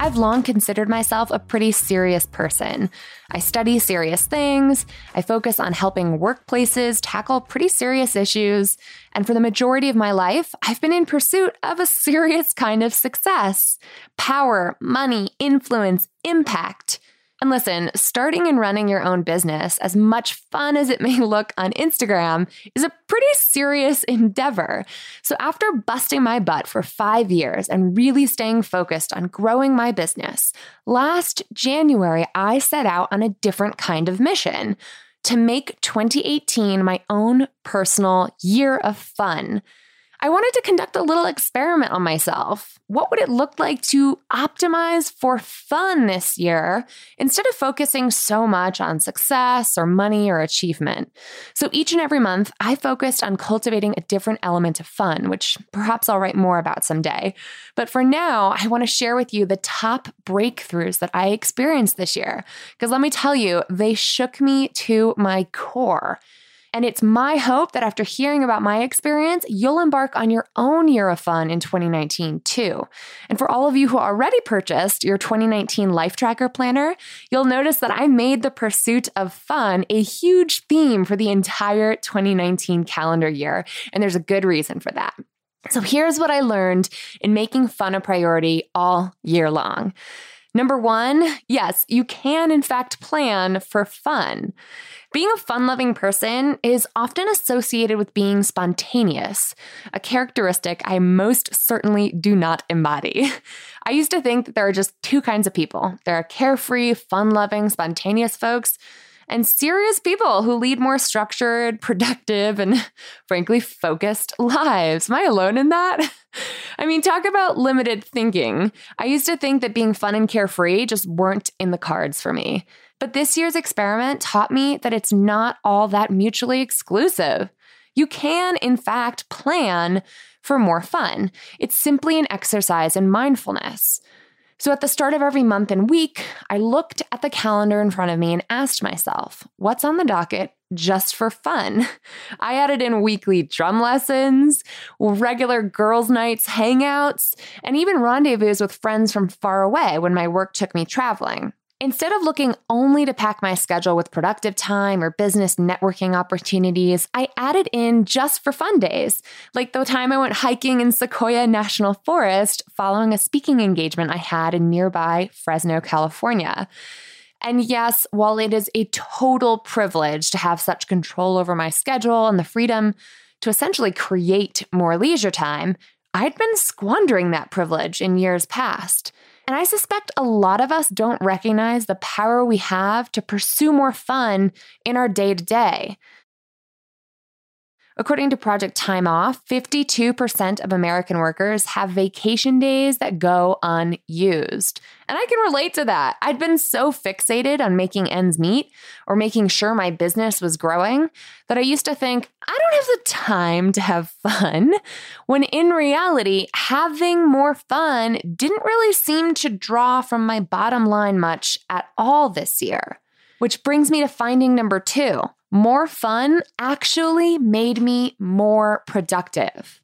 I've long considered myself a pretty serious person. I study serious things, I focus on helping workplaces tackle pretty serious issues, and for the majority of my life, I've been in pursuit of a serious kind of success power, money, influence, impact. And listen, starting and running your own business, as much fun as it may look on Instagram, is a pretty serious endeavor. So, after busting my butt for five years and really staying focused on growing my business, last January, I set out on a different kind of mission to make 2018 my own personal year of fun. I wanted to conduct a little experiment on myself. What would it look like to optimize for fun this year instead of focusing so much on success or money or achievement? So each and every month, I focused on cultivating a different element of fun, which perhaps I'll write more about someday. But for now, I want to share with you the top breakthroughs that I experienced this year. Because let me tell you, they shook me to my core. And it's my hope that after hearing about my experience, you'll embark on your own year of fun in 2019 too. And for all of you who already purchased your 2019 Life Tracker Planner, you'll notice that I made the pursuit of fun a huge theme for the entire 2019 calendar year. And there's a good reason for that. So here's what I learned in making fun a priority all year long. Number one, yes, you can in fact plan for fun. Being a fun loving person is often associated with being spontaneous, a characteristic I most certainly do not embody. I used to think that there are just two kinds of people there are carefree, fun loving, spontaneous folks and serious people who lead more structured, productive, and frankly focused lives. Am I alone in that? I mean, talk about limited thinking. I used to think that being fun and carefree just weren't in the cards for me. But this year's experiment taught me that it's not all that mutually exclusive. You can, in fact, plan for more fun. It's simply an exercise in mindfulness. So at the start of every month and week, I looked at the calendar in front of me and asked myself, what's on the docket just for fun? I added in weekly drum lessons, regular girls' nights, hangouts, and even rendezvous with friends from far away when my work took me traveling. Instead of looking only to pack my schedule with productive time or business networking opportunities, I added in just for fun days, like the time I went hiking in Sequoia National Forest following a speaking engagement I had in nearby Fresno, California. And yes, while it is a total privilege to have such control over my schedule and the freedom to essentially create more leisure time, I'd been squandering that privilege in years past. And I suspect a lot of us don't recognize the power we have to pursue more fun in our day to day. According to Project Time Off, 52% of American workers have vacation days that go unused. And I can relate to that. I'd been so fixated on making ends meet or making sure my business was growing that I used to think, I don't have the time to have fun. When in reality, having more fun didn't really seem to draw from my bottom line much at all this year. Which brings me to finding number two more fun actually made me more productive.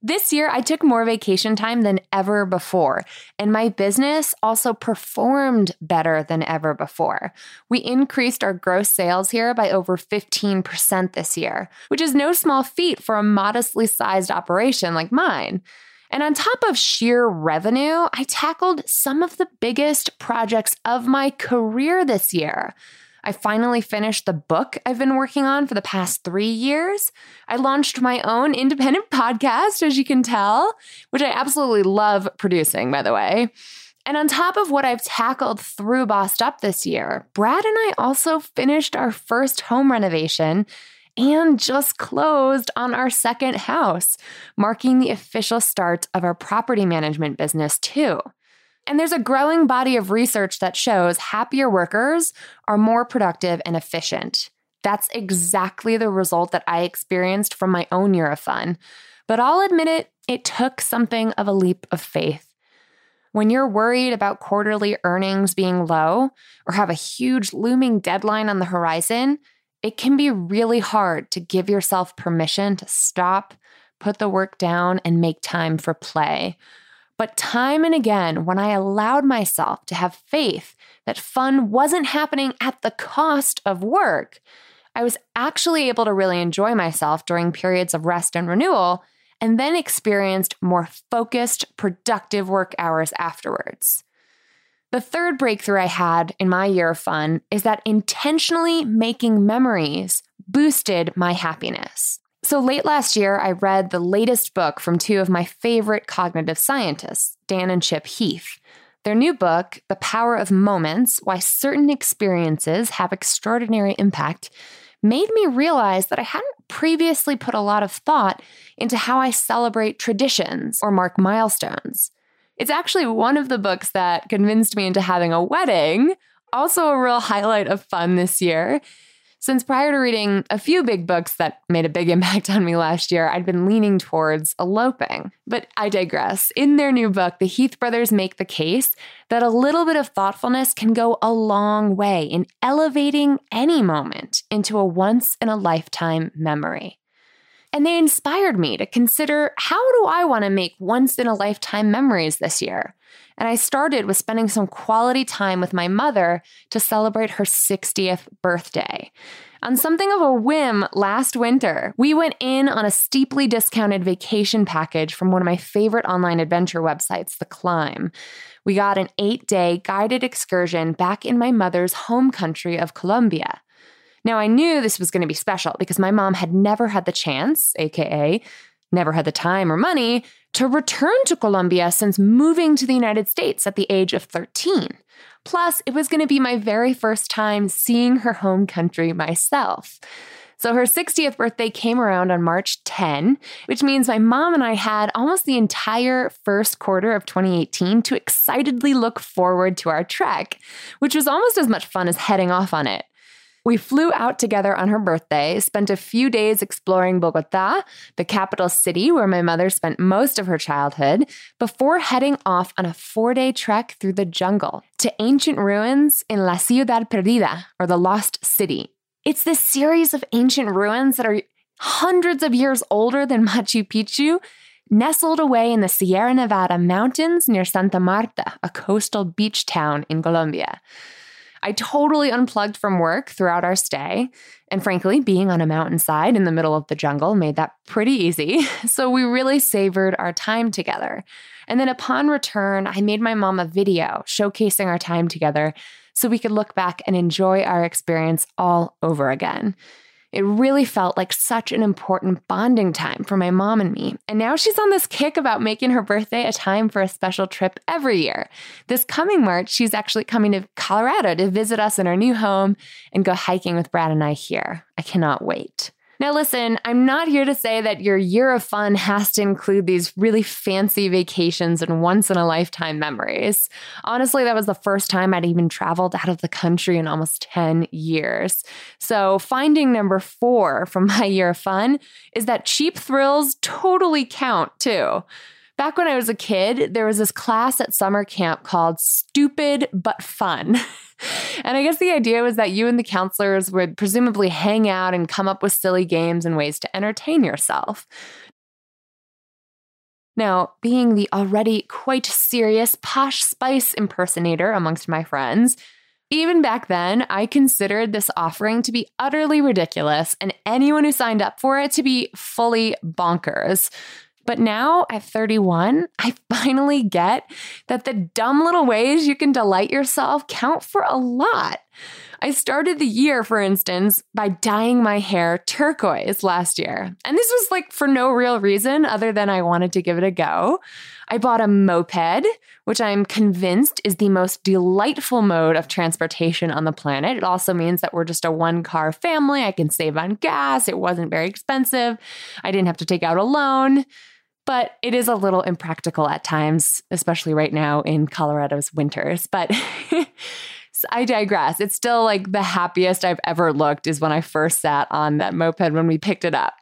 This year, I took more vacation time than ever before, and my business also performed better than ever before. We increased our gross sales here by over 15% this year, which is no small feat for a modestly sized operation like mine. And on top of sheer revenue, I tackled some of the biggest projects of my career this year. I finally finished the book I've been working on for the past three years. I launched my own independent podcast, as you can tell, which I absolutely love producing, by the way. And on top of what I've tackled through Bossed Up this year, Brad and I also finished our first home renovation and just closed on our second house, marking the official start of our property management business, too. And there's a growing body of research that shows happier workers are more productive and efficient. That's exactly the result that I experienced from my own year of fun. But I'll admit it, it took something of a leap of faith. When you're worried about quarterly earnings being low or have a huge looming deadline on the horizon, it can be really hard to give yourself permission to stop, put the work down, and make time for play. But time and again, when I allowed myself to have faith that fun wasn't happening at the cost of work, I was actually able to really enjoy myself during periods of rest and renewal, and then experienced more focused, productive work hours afterwards. The third breakthrough I had in my year of fun is that intentionally making memories boosted my happiness. So late last year, I read the latest book from two of my favorite cognitive scientists, Dan and Chip Heath. Their new book, The Power of Moments Why Certain Experiences Have Extraordinary Impact, made me realize that I hadn't previously put a lot of thought into how I celebrate traditions or mark milestones. It's actually one of the books that convinced me into having a wedding, also a real highlight of fun this year. Since prior to reading a few big books that made a big impact on me last year, I'd been leaning towards eloping. But I digress. In their new book, the Heath brothers make the case that a little bit of thoughtfulness can go a long way in elevating any moment into a once in a lifetime memory. And they inspired me to consider how do I want to make once in a lifetime memories this year? And I started with spending some quality time with my mother to celebrate her 60th birthday. On something of a whim last winter, we went in on a steeply discounted vacation package from one of my favorite online adventure websites, The Clymb. We got an eight day guided excursion back in my mother's home country of Colombia. Now, I knew this was going to be special because my mom had never had the chance, AKA, never had the time or money, to return to Colombia since moving to the United States at the age of 13. Plus, it was going to be my very first time seeing her home country myself. So her 60th birthday came around on March 10, which means my mom and I had almost the entire first quarter of 2018 to excitedly look forward to our trek, which was almost as much fun as heading off on it. We flew out together on her birthday, spent a few days exploring Bogota, the capital city where my mother spent most of her childhood, before heading off on a four day trek through the jungle to ancient ruins in La Ciudad Perdida, or the Lost City. It's this series of ancient ruins that are hundreds of years older than Machu Picchu nestled away in the Sierra Nevada mountains near Santa Marta, a coastal beach town in Colombia. I totally unplugged from work throughout our stay. And frankly, being on a mountainside in the middle of the jungle made that pretty easy. So we really savored our time together. And then upon return, I made my mom a video showcasing our time together so we could look back and enjoy our experience all over again. It really felt like such an important bonding time for my mom and me. And now she's on this kick about making her birthday a time for a special trip every year. This coming March, she's actually coming to Colorado to visit us in our new home and go hiking with Brad and I here. I cannot wait. Now, listen, I'm not here to say that your year of fun has to include these really fancy vacations and once in a lifetime memories. Honestly, that was the first time I'd even traveled out of the country in almost 10 years. So, finding number four from my year of fun is that cheap thrills totally count too. Back when I was a kid, there was this class at summer camp called Stupid But Fun. and I guess the idea was that you and the counselors would presumably hang out and come up with silly games and ways to entertain yourself. Now, being the already quite serious Posh Spice impersonator amongst my friends, even back then, I considered this offering to be utterly ridiculous and anyone who signed up for it to be fully bonkers. But now at 31, I finally get that the dumb little ways you can delight yourself count for a lot. I started the year, for instance, by dyeing my hair turquoise last year. And this was like for no real reason other than I wanted to give it a go. I bought a moped, which I'm convinced is the most delightful mode of transportation on the planet. It also means that we're just a one car family. I can save on gas. It wasn't very expensive. I didn't have to take out a loan but it is a little impractical at times, especially right now in Colorado's winters. But I digress. It's still like the happiest I've ever looked is when I first sat on that moped when we picked it up.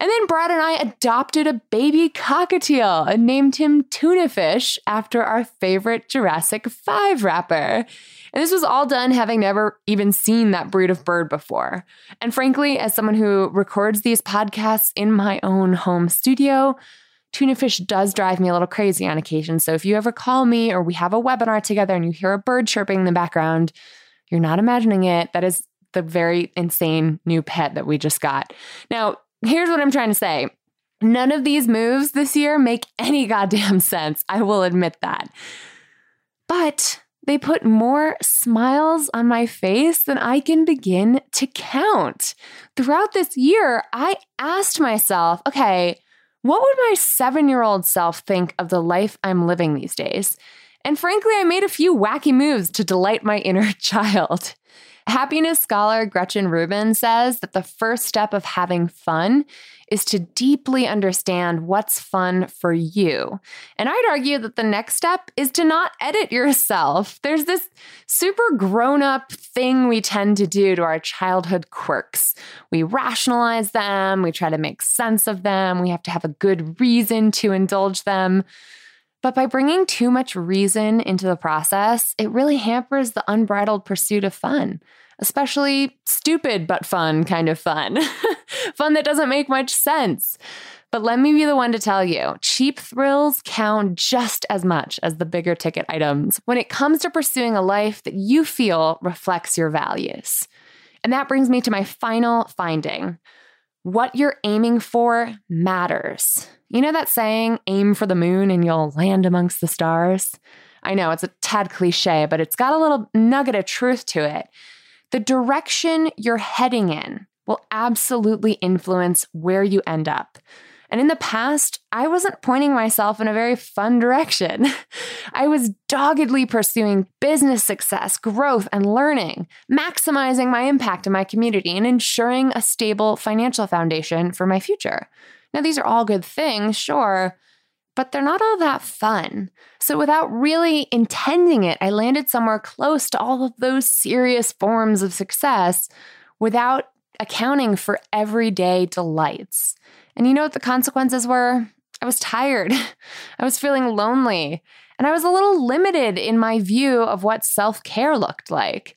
And then Brad and I adopted a baby cockatiel and named him Tuna Fish after our favorite Jurassic 5 rapper. And this was all done having never even seen that breed of bird before. And frankly, as someone who records these podcasts in my own home studio, tuna fish does drive me a little crazy on occasion. So if you ever call me or we have a webinar together and you hear a bird chirping in the background, you're not imagining it. That is the very insane new pet that we just got. Now, here's what I'm trying to say. None of these moves this year make any goddamn sense. I will admit that. But they put more smiles on my face than I can begin to count. Throughout this year, I asked myself, okay, what would my seven year old self think of the life I'm living these days? And frankly, I made a few wacky moves to delight my inner child. Happiness scholar Gretchen Rubin says that the first step of having fun is to deeply understand what's fun for you. And I'd argue that the next step is to not edit yourself. There's this super grown up thing we tend to do to our childhood quirks. We rationalize them, we try to make sense of them, we have to have a good reason to indulge them. But by bringing too much reason into the process, it really hampers the unbridled pursuit of fun, especially stupid but fun kind of fun. fun that doesn't make much sense. But let me be the one to tell you cheap thrills count just as much as the bigger ticket items when it comes to pursuing a life that you feel reflects your values. And that brings me to my final finding what you're aiming for matters. You know that saying, aim for the moon and you'll land amongst the stars? I know it's a tad cliche, but it's got a little nugget of truth to it. The direction you're heading in will absolutely influence where you end up. And in the past, I wasn't pointing myself in a very fun direction. I was doggedly pursuing business success, growth, and learning, maximizing my impact in my community, and ensuring a stable financial foundation for my future. Now, these are all good things, sure, but they're not all that fun. So, without really intending it, I landed somewhere close to all of those serious forms of success without accounting for everyday delights. And you know what the consequences were? I was tired. I was feeling lonely. And I was a little limited in my view of what self care looked like.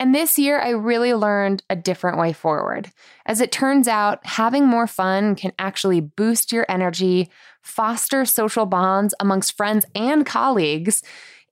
And this year, I really learned a different way forward. As it turns out, having more fun can actually boost your energy, foster social bonds amongst friends and colleagues,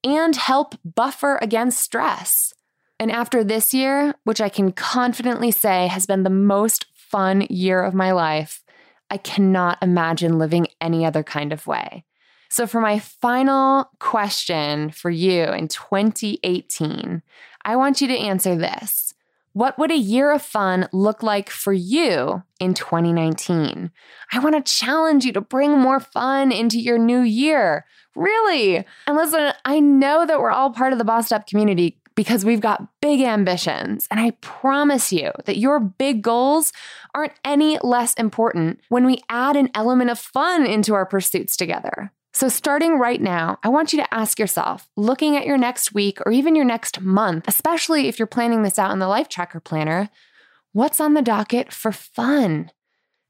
and help buffer against stress. And after this year, which I can confidently say has been the most fun year of my life, I cannot imagine living any other kind of way. So, for my final question for you in 2018, I want you to answer this. What would a year of fun look like for you in 2019? I want to challenge you to bring more fun into your new year. Really. And listen, I know that we're all part of the Bossed Up community because we've got big ambitions. And I promise you that your big goals aren't any less important when we add an element of fun into our pursuits together. So, starting right now, I want you to ask yourself, looking at your next week or even your next month, especially if you're planning this out in the Life Tracker Planner, what's on the docket for fun?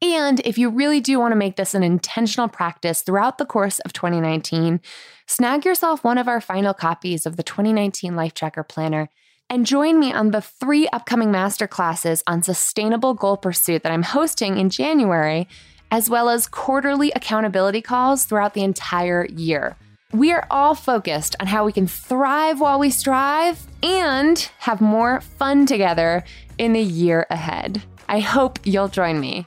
And if you really do want to make this an intentional practice throughout the course of 2019, snag yourself one of our final copies of the 2019 Life Tracker Planner and join me on the three upcoming masterclasses on sustainable goal pursuit that I'm hosting in January as well as quarterly accountability calls throughout the entire year. We are all focused on how we can thrive while we strive and have more fun together in the year ahead. I hope you'll join me.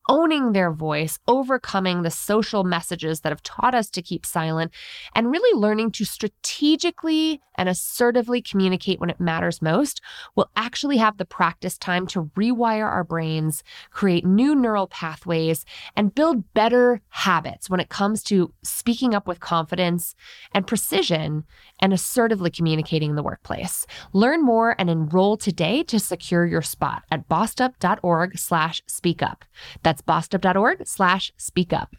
owning their voice, overcoming the social messages that have taught us to keep silent, and really learning to strategically and assertively communicate when it matters most, will actually have the practice time to rewire our brains, create new neural pathways, and build better habits when it comes to speaking up with confidence and precision and assertively communicating in the workplace. Learn more and enroll today to secure your spot at bossedup.org slash speak up. That's bossedup.org slash speak up.